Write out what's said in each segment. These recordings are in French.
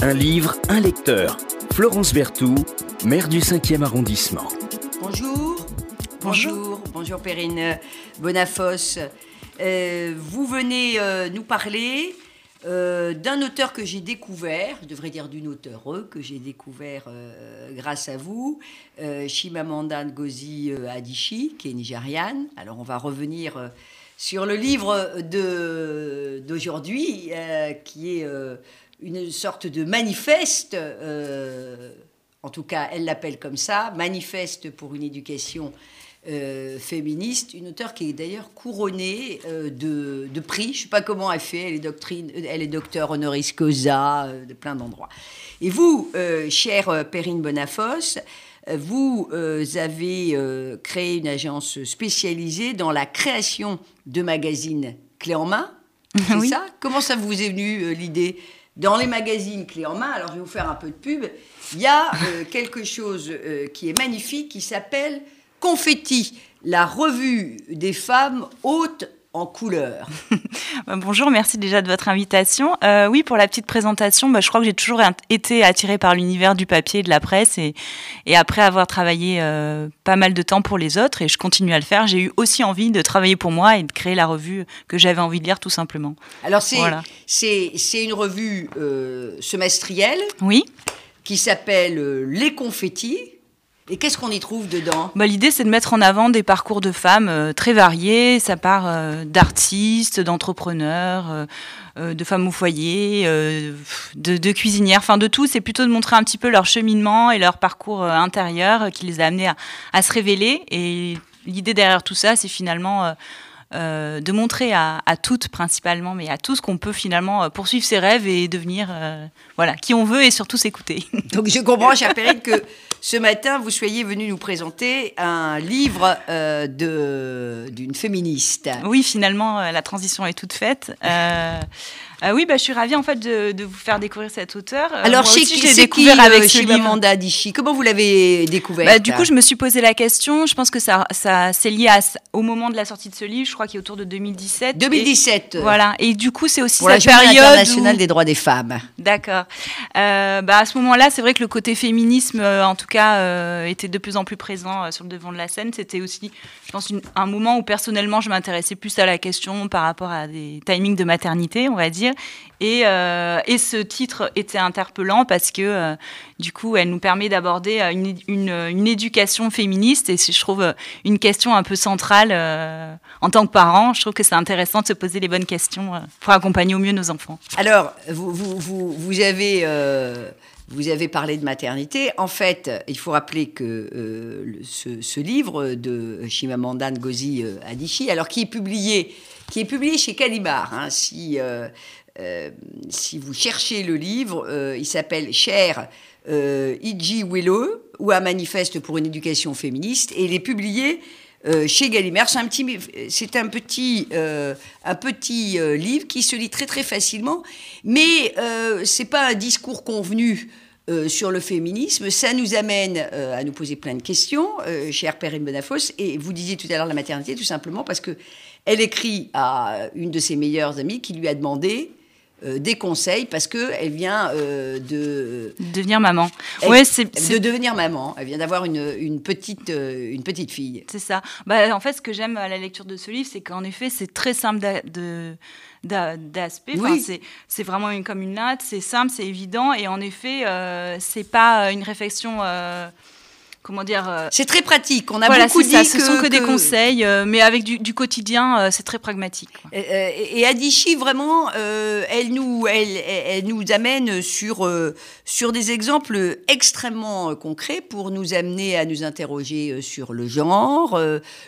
Un livre, un lecteur. Florence Berthoud, maire du 5e arrondissement. Bonjour. Bonjour. Bonjour Perrine Bonafos. Euh, vous venez euh, nous parler euh, d'un auteur que j'ai découvert, je devrais dire d'une auteure que j'ai découvert grâce à vous, Chimamanda Ngozi Adichie, qui est nigériane. Alors on va revenir sur le livre d'aujourd'hui, qui est une sorte de manifeste, en tout cas elle l'appelle comme ça, manifeste pour une éducation euh, féministe, une auteure qui est d'ailleurs couronnée euh, de, prix. Je ne sais pas comment elle fait, elle est, doctrine, elle est docteur honoris causa euh, de plein d'endroits. Et vous, chère Perrine Bonafos, vous avez créé une agence spécialisée dans la création de magazines clés en main. C'est ça? Comment ça vous est venu l'idée? Dans les magazines clés en main, alors je vais vous faire un peu de pub, il y a quelque chose qui est magnifique qui s'appelle Confetti, la revue des femmes hautes en couleur. Bah, bonjour, merci déjà de votre invitation. Euh, oui, pour la petite présentation, bah, je crois que j'ai toujours été attirée par l'univers du papier et de la presse. Et, et après avoir travaillé euh, pas mal de temps pour les autres, et je continue à le faire, j'ai eu aussi envie de travailler pour moi et de créer la revue que j'avais envie de lire tout simplement. Alors c'est c'est une revue euh, semestrielle. Oui. Qui s'appelle Les Confettis. Et qu'est-ce qu'on y trouve dedans? Bah, L'idée, c'est de mettre en avant des parcours de femmes euh, très variés. Ça part euh, d'artistes, d'entrepreneurs, euh, de femmes au foyer, de, cuisinières, enfin de tout. C'est plutôt de montrer un petit peu leur cheminement et leur parcours intérieur qui les a amenés à, à se révéler. Et l'idée derrière tout ça, c'est finalement euh, de montrer à, toutes principalement, mais à tous qu'on peut finalement euh, poursuivre ses rêves et devenir euh, voilà qui on veut et surtout s'écouter. Donc je comprends, cher Perrine, que ce matin vous soyez venu nous présenter un livre d'une féministe. Oui, finalement la transition est toute faite. Ah oui, bah, je suis ravie en fait de, vous faire découvrir cet auteur. Euh, Alors, chez qui, découvert avec Chimamanda Adichie? Comment vous l'avez découvert bah, Du coup, je me suis posé la question. Je pense que ça, ça c'est lié au moment de la sortie de ce livre. Je crois qu'il est autour de 2017. 2017. voilà. Et du coup, c'est aussi Pour cette la période internationale des droits des femmes. D'accord. Euh, bah, à ce moment-là, c'est vrai que le côté féminisme, euh, en tout cas, était de plus en plus présent sur le devant de la scène. C'était aussi, je pense, un moment où personnellement, je m'intéressais plus à la question par rapport à des timings de maternité, on va dire. Euh, et, ce titre était interpellant parce que euh, du coup, elle nous permet d'aborder euh, une, éducation féministe et je trouve une question un peu centrale en tant que parent. Je trouve que c'est intéressant de se poser les bonnes questions pour accompagner au mieux nos enfants. Alors, vous, vous, avez vous avez parlé de maternité. En fait, il faut rappeler que ce, livre de Chimamanda Ngozi Adichie, alors qui est publié, qui est publié chez Calimar, hein, si euh, si vous cherchez le livre, euh, il s'appelle Cher euh, Willow ou un manifeste pour une éducation féministe et il est publié chez Gallimard. C'est un petit, c'est un petit, un petit livre qui se lit très très facilement, mais c'est pas un discours convenu. Sur le féminisme, ça nous amène à nous poser plein de questions, chère Perrine Bonafos. Et vous disiez tout à l'heure la maternité, tout simplement parce que elle écrit à une de ses meilleures amies qui lui a demandé euh, des conseils parce que elle vient euh, de devenir maman. ouais, c'est de devenir maman. Elle vient d'avoir une, une, petite euh, une petite fille. C'est ça. Bah, en fait, ce que j'aime à la lecture de ce livre, c'est qu'en effet, c'est très simple d'aspect. c'est vraiment une, comme une natte, c'est simple, c'est évident, et en effet, c'est pas une réflexion comment dire euh, C'est très pratique. On a beaucoup dit ça. Ce sont que, des conseils, euh, mais avec du, quotidien, euh, c'est très pragmatique. Et, et Adichie, vraiment, elle nous, elle, elle, nous amène sur sur des exemples extrêmement concrets pour nous amener à nous interroger sur le genre,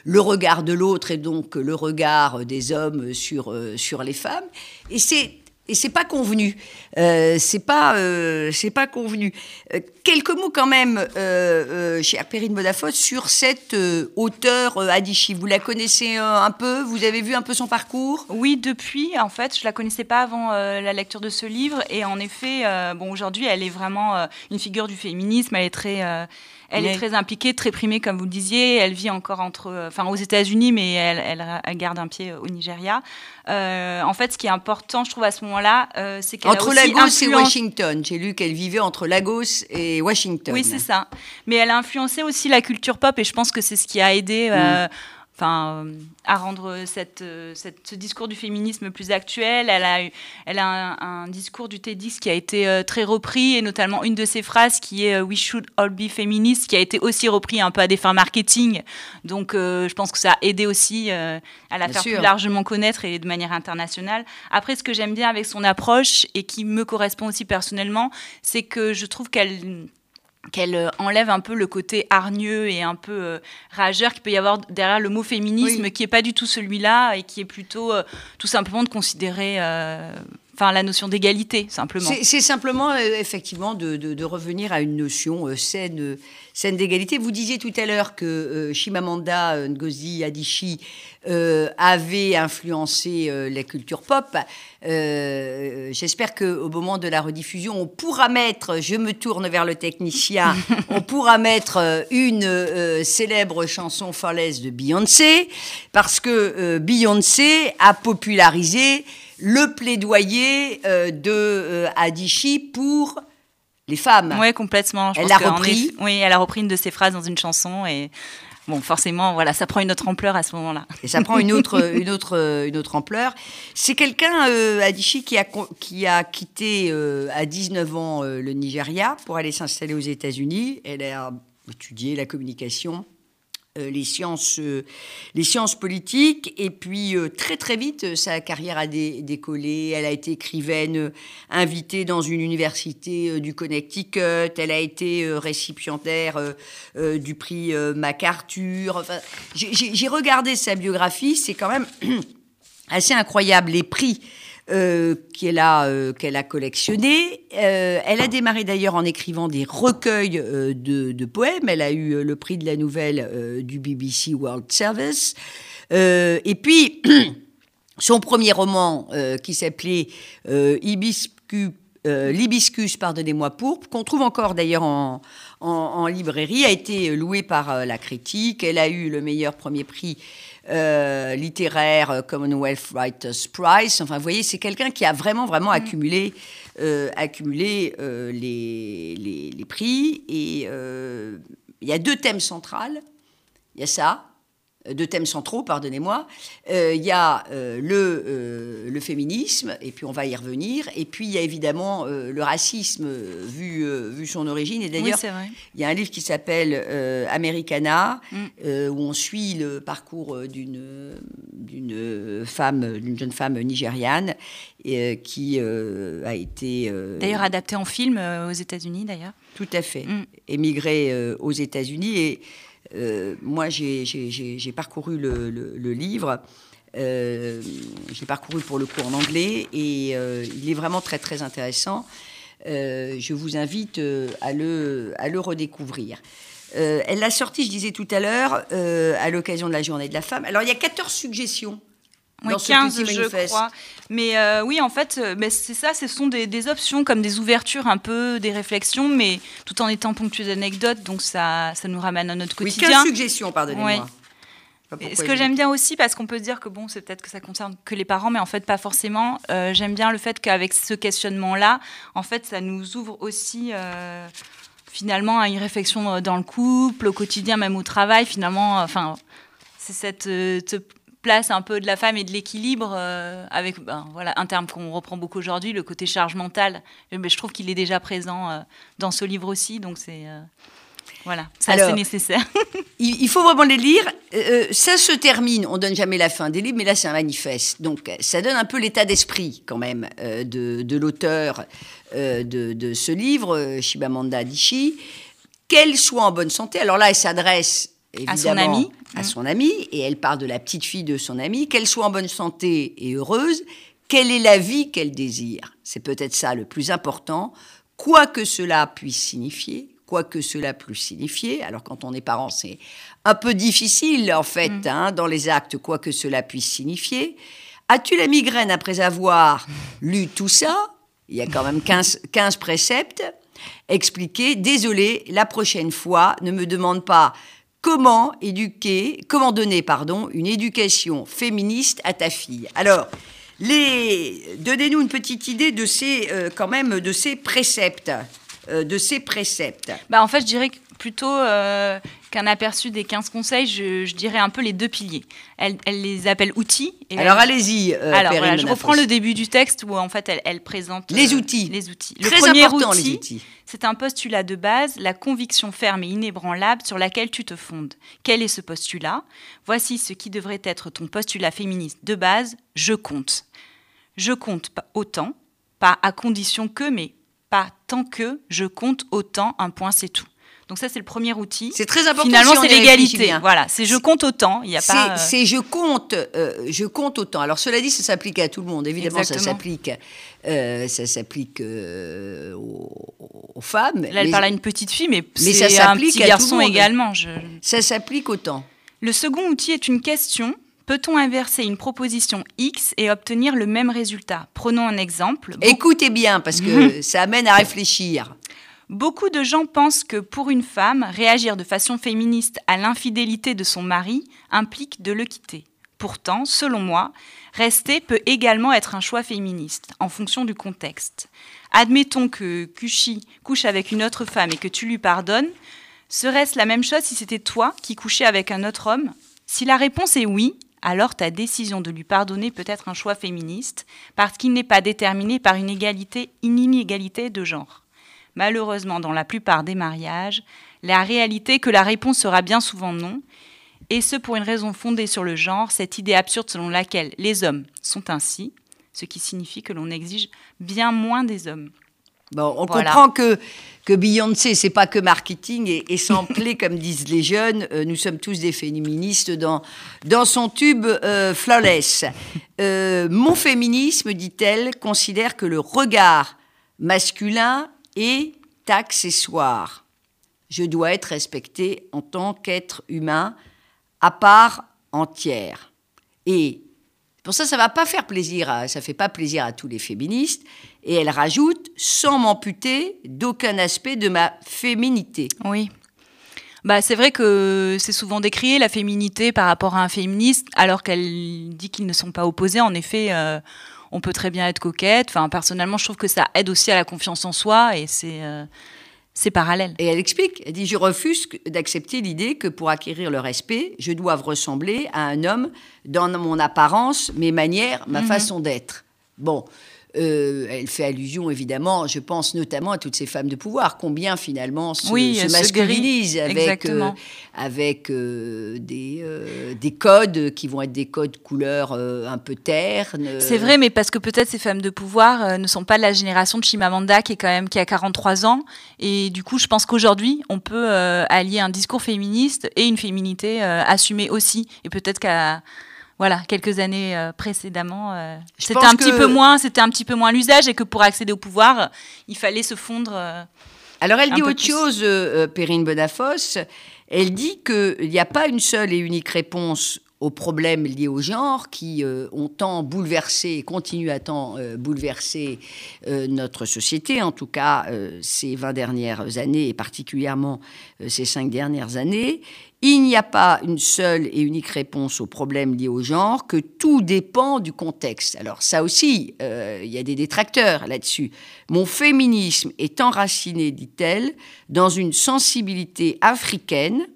le regard de l'autre et donc le regard des hommes sur sur les femmes. Et c'est et c'est pas convenu. Euh, c'est pas, euh, c'est pas convenu. Euh, quelques mots quand même, euh, chère Perrine Bodafos, sur cette auteure Adichie. Vous la connaissez un peu? Vous avez vu un peu son parcours? Oui, depuis. En fait, je la connaissais pas avant la lecture de ce livre. Et en effet, bon, aujourd'hui, elle est vraiment une figure du féminisme. Elle est très Elle est très impliquée, très primée, comme vous le disiez. Elle vit encore entre, enfin, aux États-Unis, mais elle, elle, garde un pied au Nigeria. en fait, ce qui est important, je trouve, à ce moment-là, c'est qu'elle entre Lagos et Washington. J'ai lu qu'elle vivait entre Lagos et Washington. Oui, c'est ça. Mais elle a influencé aussi la culture pop, et je pense que c'est ce qui a aidé. Mm enfin, à rendre cette, cette, ce discours du féminisme plus actuel. Elle a, elle a un, discours du TEDx qui a été euh, très repris, et notamment une de ses phrases qui est euh, We should all be feminists, qui a été aussi repris un peu à des fins marketing. Donc, euh, je pense que ça a aidé aussi à la faire plus largement connaître et de manière internationale. Après, ce que j'aime bien avec son approche et qui me correspond aussi personnellement, c'est que je trouve qu'elle qu'elle euh, enlève un peu le côté hargneux et un peu euh, rageur qu'il peut y avoir derrière le mot féminisme, qui n'est pas du tout celui-là et qui est plutôt euh, tout simplement de considérer enfin la notion d'égalité simplement. C'est simplement effectivement de, revenir à une notion saine, saine d'égalité. Vous disiez tout à l'heure que Shimamanda Ngozi Adichie avait influencé la culture pop. Euh, j'espère qu'au moment de la rediffusion, on pourra mettre, je me tourne vers le technicien, on pourra mettre euh, une euh, célèbre chanson falaise de Beyoncé, parce que Beyoncé a popularisé le plaidoyer de Adichie pour les femmes. Oui, complètement. elle a repris. oui, elle a repris une de ses phrases dans une chanson et bon, forcément, voilà, ça prend une autre ampleur à ce moment-là. Et ça prend une autre, une autre, une autre ampleur. C'est quelqu'un, euh, Adichie, qui a, qui a quitté euh, à 19 ans euh, le Nigeria pour aller s'installer aux États-Unis. Elle a étudié la communication euh, les, sciences, euh, les sciences politiques. Et puis, euh, très, très vite, sa carrière a décollé. Elle a été écrivaine invitée dans une université du Connecticut. Elle a été récipiendaire du prix MacArthur. Enfin, J'ai regardé sa biographie. C'est quand même assez incroyable. Les prix euh, qu'elle a, euh, qu'elle a collectionné. Euh, elle a démarré d'ailleurs en écrivant des recueils de, poèmes. Elle a eu le prix de la nouvelle du BBC World Service. et puis, son premier roman, qui s'appelait L'hibiscus, pardonnez-moi, pourpre, qu'on trouve encore d'ailleurs en, librairie, a été loué par la critique. Elle a eu le meilleur premier prix euh, littéraire, euh, Commonwealth Writers Prize. Enfin, vous voyez, c'est quelqu'un qui a vraiment, vraiment mm. accumulé, euh, accumulé les, les, les, prix. Et il y a deux thèmes centrales. Il y a ça, deux thèmes centraux, pardonnez-moi. Euh, il y a euh, le, euh, le, féminisme, et puis on va y revenir. Et puis il y a évidemment le racisme vu, vu son origine. Et d'ailleurs, il y a un livre qui s'appelle Americana, mm. où on suit le parcours d'une d'une femme, d'une jeune femme nigériane qui a été d'ailleurs adaptée en film aux États-Unis d'ailleurs. Tout à fait, mm. émigrée aux États-Unis et euh, moi, j'ai parcouru le, livre. Euh, j'ai parcouru pour le coup en anglais et euh, il est vraiment très très intéressant. je vous invite à le, à le redécouvrir. elle l'a sorti, je disais tout à l'heure, à l'occasion de la journée de la femme. Alors il y a 14 suggestions oui, 15, je crois. Mais euh, oui, en fait, euh, c'est ça, ce sont des, options comme des ouvertures, un peu des réflexions, mais tout en étant ponctuées d'anecdotes, donc ça, ça nous ramène à notre quotidien. Oui, 15 suggestions, pardonnez-moi. Ce que j'aime bien aussi, parce qu'on peut se dire que bon, c'est peut-être que ça concerne que les parents, mais en fait pas forcément. Euh, j'aime bien le fait qu'avec ce questionnement-là, en fait, ça nous ouvre aussi finalement à une réflexion dans le couple, au quotidien, même au travail. Finalement, enfin, c'est cette, place un peu de la femme et de l'équilibre euh, avec ben, voilà un terme qu'on reprend beaucoup aujourd'hui le côté charge mentale. Mais je trouve qu'il est déjà présent euh, dans ce livre aussi donc c'est euh, voilà c'est assez nécessaire. il, faut vraiment les lire. Ça se termine on donne jamais la fin des livres mais là c'est un manifeste. Donc ça donne un peu l'état d'esprit quand même de, de l'auteur de, de, ce livre Shibamanda Adichie. Qu'elle soit en bonne santé alors là elle s'adresse à son ami. À son ami, et elle parle de la petite fille de son ami, qu'elle soit en bonne santé et heureuse, quelle est la vie qu'elle désire? C'est peut-être ça le plus important, quoi que cela puisse signifier, quoi que cela puisse signifier. Alors quand on est parent, c'est un peu difficile en fait, mm. hein, dans les actes, quoi que cela puisse signifier. As-tu la migraine après avoir lu tout ça? Il y a quand même 15, 15 préceptes. expliqué Désolé, la prochaine fois, ne me demande pas comment éduquer, comment donner, pardon, une éducation féministe à ta fille. Alors, les, donnez-nous une petite idée de ces, euh, quand même, de ces préceptes, de ces préceptes. Bah, en fait, je dirais que plutôt euh, qu'un aperçu des 15 conseils, je, dirais un peu les deux piliers. Elle, les appelle outils. Alors allez-y. Euh, Alors voilà, je reprends le début du texte où en fait elle, présente les euh, outils. Les outils. Le premier outil, c'est un postulat de base, la conviction ferme et inébranlable sur laquelle tu te fondes. Quel est ce postulat? Voici ce qui devrait être ton postulat féministe de base. Je compte. Je compte pas autant, pas à condition que, mais pas tant que je compte autant. Un point, c'est tout. Donc ça, c'est le premier outil. C'est très important. Finalement, c'est l'égalité. Voilà, c'est je compte autant. Il y a pas. C'est je compte, euh, je compte autant. Alors cela dit, ça s'applique à tout le monde. Évidemment, ça s'applique, euh, ça s'applique euh, aux, femmes. Là, elle parle à une petite fille, mais, mais ça s'applique à petit garçon également. Ça s'applique autant. Le second outil est une question. Peut-on inverser une proposition X et obtenir le même résultat? Prenons un exemple. Écoutez bien, parce que ça amène à réfléchir. Beaucoup de gens pensent que pour une femme, réagir de façon féministe à l'infidélité de son mari implique de le quitter. Pourtant, selon moi, rester peut également être un choix féministe, en fonction du contexte. Admettons que Kushi couche avec une autre femme et que tu lui pardonnes. Serait-ce la même chose si c'était toi qui couchais avec un autre homme? Si la réponse est oui, alors ta décision de lui pardonner peut être un choix féministe, parce qu'il n'est pas déterminé par une égalité, une inégalité de genre malheureusement dans la plupart des mariages, la réalité est que la réponse sera bien souvent non, et ce pour une raison fondée sur le genre, cette idée absurde selon laquelle les hommes sont ainsi, ce qui signifie que l'on exige bien moins des hommes. Bon, on comprend que, que Beyoncé, c'est pas que marketing et, et comme disent les jeunes. Euh, nous sommes tous des féministes dans, dans son tube euh, Flawless. Euh, mon féminisme, dit-elle, considère que le regard masculin est accessoire. Je dois être respecté en tant qu'être humain à part entière. Et pour ça, ça va pas faire plaisir, à, ça fait pas plaisir à tous les féministes. Et elle rajoute, sans m'amputer d'aucun aspect de ma féminité. Oui. Bah, c'est vrai que c'est souvent décrié la féminité par rapport à un féministe, alors qu'elle dit qu'ils ne sont pas opposés. En effet, euh, on peut très bien être coquette. Enfin, personnellement, je trouve que ça aide aussi à la confiance en soi et c'est euh, c'est parallèle. Et elle explique, elle dit je refuse d'accepter l'idée que pour acquérir le respect, je dois ressembler à un homme dans mon apparence, mes manières, ma mhm. façon d'être. Bon, euh, elle fait allusion évidemment, je pense notamment à toutes ces femmes de pouvoir, combien finalement se, se masculinisent avec, euh, avec euh, des, des codes qui vont être des codes couleurs un peu ternes. C'est vrai, mais parce que peut-être ces femmes de pouvoir ne sont pas de la génération de Chimamanda qui est quand même qui a 43 ans, et du coup je pense qu'aujourd'hui on peut allier un discours féministe et une féminité assumée aussi, et peut-être qu'à voilà, quelques années euh, précédemment, euh, c'était un petit peu moins, c'était un petit peu moins l'usage et que pour accéder au pouvoir, il fallait se fondre. Euh, Alors elle dit autre chose, Perrine Bonafos. Elle dit qu'il n'y a pas une seule et unique réponse aux problèmes liés au genre qui ont tant bouleversé et continuent à tant bouleverser notre société, en tout cas ces 20 dernières années et particulièrement ces 5 dernières années. Il n'y a pas une seule et unique réponse aux problèmes liés au genre, que tout dépend du contexte. Alors ça aussi, euh, il y a des détracteurs là-dessus. Mon féminisme est enraciné, dit-elle, dans une sensibilité africaine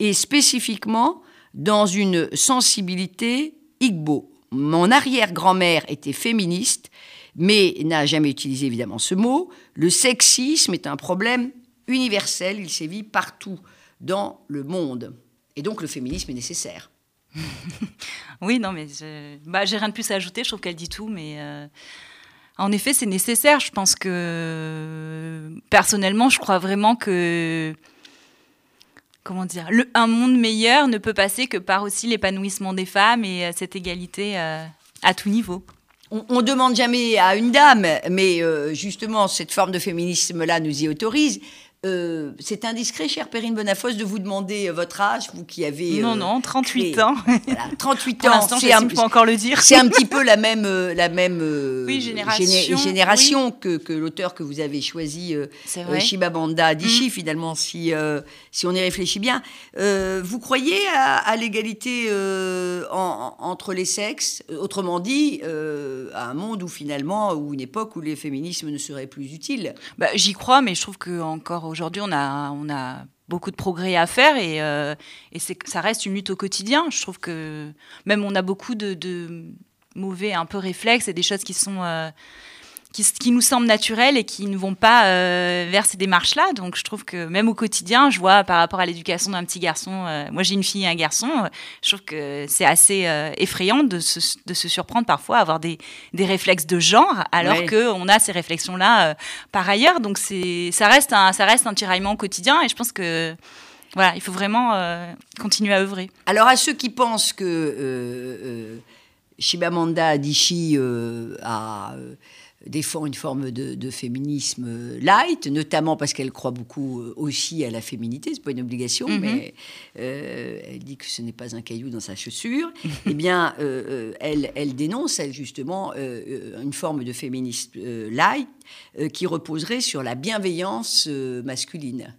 et spécifiquement dans une sensibilité igbo. Mon arrière-grand-mère était féministe, mais n'a jamais utilisé évidemment ce mot. Le sexisme est un problème universel, il sévit partout dans le monde. Et donc le féminisme est nécessaire. oui, non, mais bah, j'ai rien de plus à ajouter. Je trouve qu'elle dit tout, mais euh, en effet, c'est nécessaire. Je pense que personnellement, je crois vraiment que comment dire, un monde meilleur ne peut passer que par aussi l'épanouissement des femmes et euh, cette égalité euh, à tout niveau. On, ne demande jamais à une dame, mais justement, cette forme de féminisme-là nous y autorise Euh, c'est indiscret, chère Perrine Bonafos, de vous demander euh, votre âge, vous qui avez. non, euh, non, 38 créé- ans. Voilà, 38 Pour ans. c'est un- peux encore le dire. C'est un petit peu la même, la même Oui, génération, géné- génération que, que l'auteur que vous avez choisi, euh, vrai. Mm. Finalement, si, si on y réfléchit bien. Vous croyez à, à l'égalité en- en- entre les sexes Autrement dit, à un monde où finalement, ou une époque où les féminismes ne seraient plus utiles? Bah, J'y crois, mais je trouve qu'encore aujourd'hui, on a, on a beaucoup de progrès à faire et, euh, et ça reste une lutte au quotidien. Je trouve que même on a beaucoup de, de mauvais un peu réflexes et des choses qui sont euh, qui, nous semblent naturelles et qui ne vont pas euh, vers ces démarches-là. Donc je trouve que même au quotidien, je vois par rapport à l'éducation d'un petit garçon, euh, moi j'ai une fille et un garçon, euh, je trouve que c'est assez effrayant de se, de se surprendre parfois à avoir des, des réflexes de genre alors qu'on a ces réflexions-là par ailleurs. Donc ça, reste un, ça reste un tiraillement au quotidien et je pense que voilà, il faut vraiment continuer à œuvrer. Alors à ceux qui pensent que Shimamanda Adichie a, défend une forme de, de féminisme euh, light, notamment parce qu'elle croit beaucoup euh, aussi à la féminité, c'est pas une obligation, Mhm. mais euh, elle dit que ce n'est pas un caillou dans sa chaussure. eh bien, euh, elle, elle dénonce, justement, euh, une forme de féminisme light qui reposerait sur la bienveillance masculine.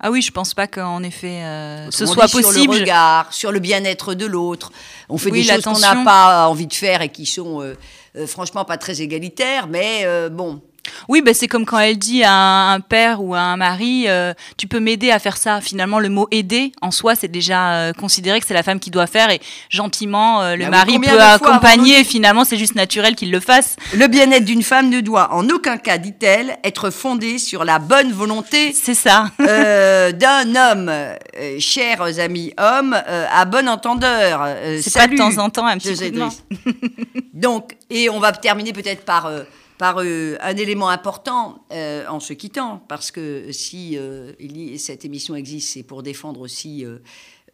Ah oui, je pense pas qu'en effet euh, ce soit dit, Sur possible. le regard, sur le bien-être de l'autre. On fait Oui, des choses qu'on n'a pas envie de faire et qui sont euh, euh, franchement pas très égalitaires, mais bon. Oui, ben c'est comme quand elle dit à un, père ou à un mari, euh, tu peux m'aider à faire ça. Finalement, le mot aider, en soi, c'est déjà euh, considéré que c'est la femme qui doit faire et gentiment, euh, le Bah mari peut accompagner finalement, c'est juste naturel qu'il le fasse. Le bien-être d'une femme ne doit en aucun cas, dit-elle, être fondé sur la bonne volonté C'est ça. d'un homme. Chers amis hommes, à bon entendeur. C'est pas de temps en temps un petit. Driss. Donc, et on va terminer peut-être par, par euh, un élément important euh, en se quittant, parce que si euh, cette émission existe, c'est pour défendre aussi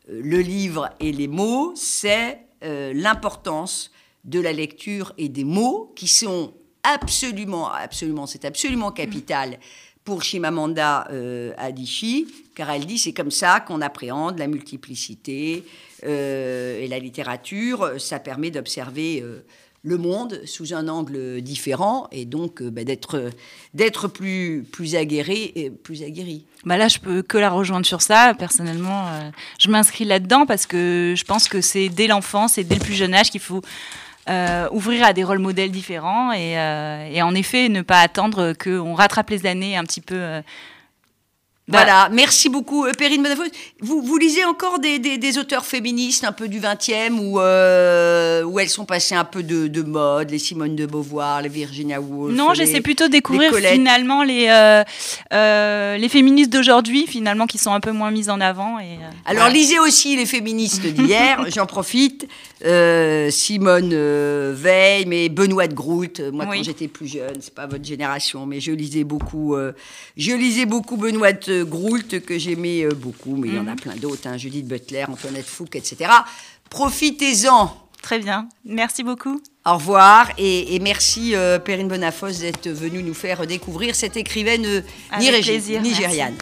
le livre et les mots, c'est l'importance de la lecture et des mots qui sont absolument, absolument, c'est absolument capital pour Shimamanda euh, Adichie, car elle dit c'est comme ça qu'on appréhende la multiplicité et la littérature. Ça permet d'observer le monde sous un angle différent et donc euh, bah, d'être d'être plus plus aguerri et plus aguerri. Bah là, je peux que la rejoindre sur ça. Personnellement, euh, je m'inscris là-dedans parce que je pense que c'est dès l'enfance et dès le plus jeune âge qu'il faut euh, ouvrir à des rôles modèles différents et, et en effet ne pas attendre qu'on rattrape les années un petit peu. Voilà, merci beaucoup, euh, Perrine Bonafos. Vous, vous lisez encore des, des- des auteurs féministes un peu du 20e où, euh, où elles sont passées un peu de, de mode, les Simone de Beauvoir, les Virginia Woolf Non, j'essaie plutôt de découvrir finalement les, euh, euh, les féministes d'aujourd'hui, finalement, qui sont un peu moins mises en avant. Et, euh, Alors lisez aussi les féministes d'hier, j'en profite. Euh, Simone Veil, mais Benoît de Groult. Moi, Oui. quand j'étais plus jeune, c'est pas votre génération, mais je lisais beaucoup. euh, je lisais beaucoup Benoît de Groult que j'aimais euh, beaucoup, mais il y en a Mhm. plein d'autres. Hein, Judith Butler, Antoinette Fouque, etc. Profitez-en. Très bien. Merci beaucoup. Au revoir et, et merci euh, Perrine Bonafos d'être venue nous faire découvrir cette écrivaine euh, Avec plaisir, nigériane.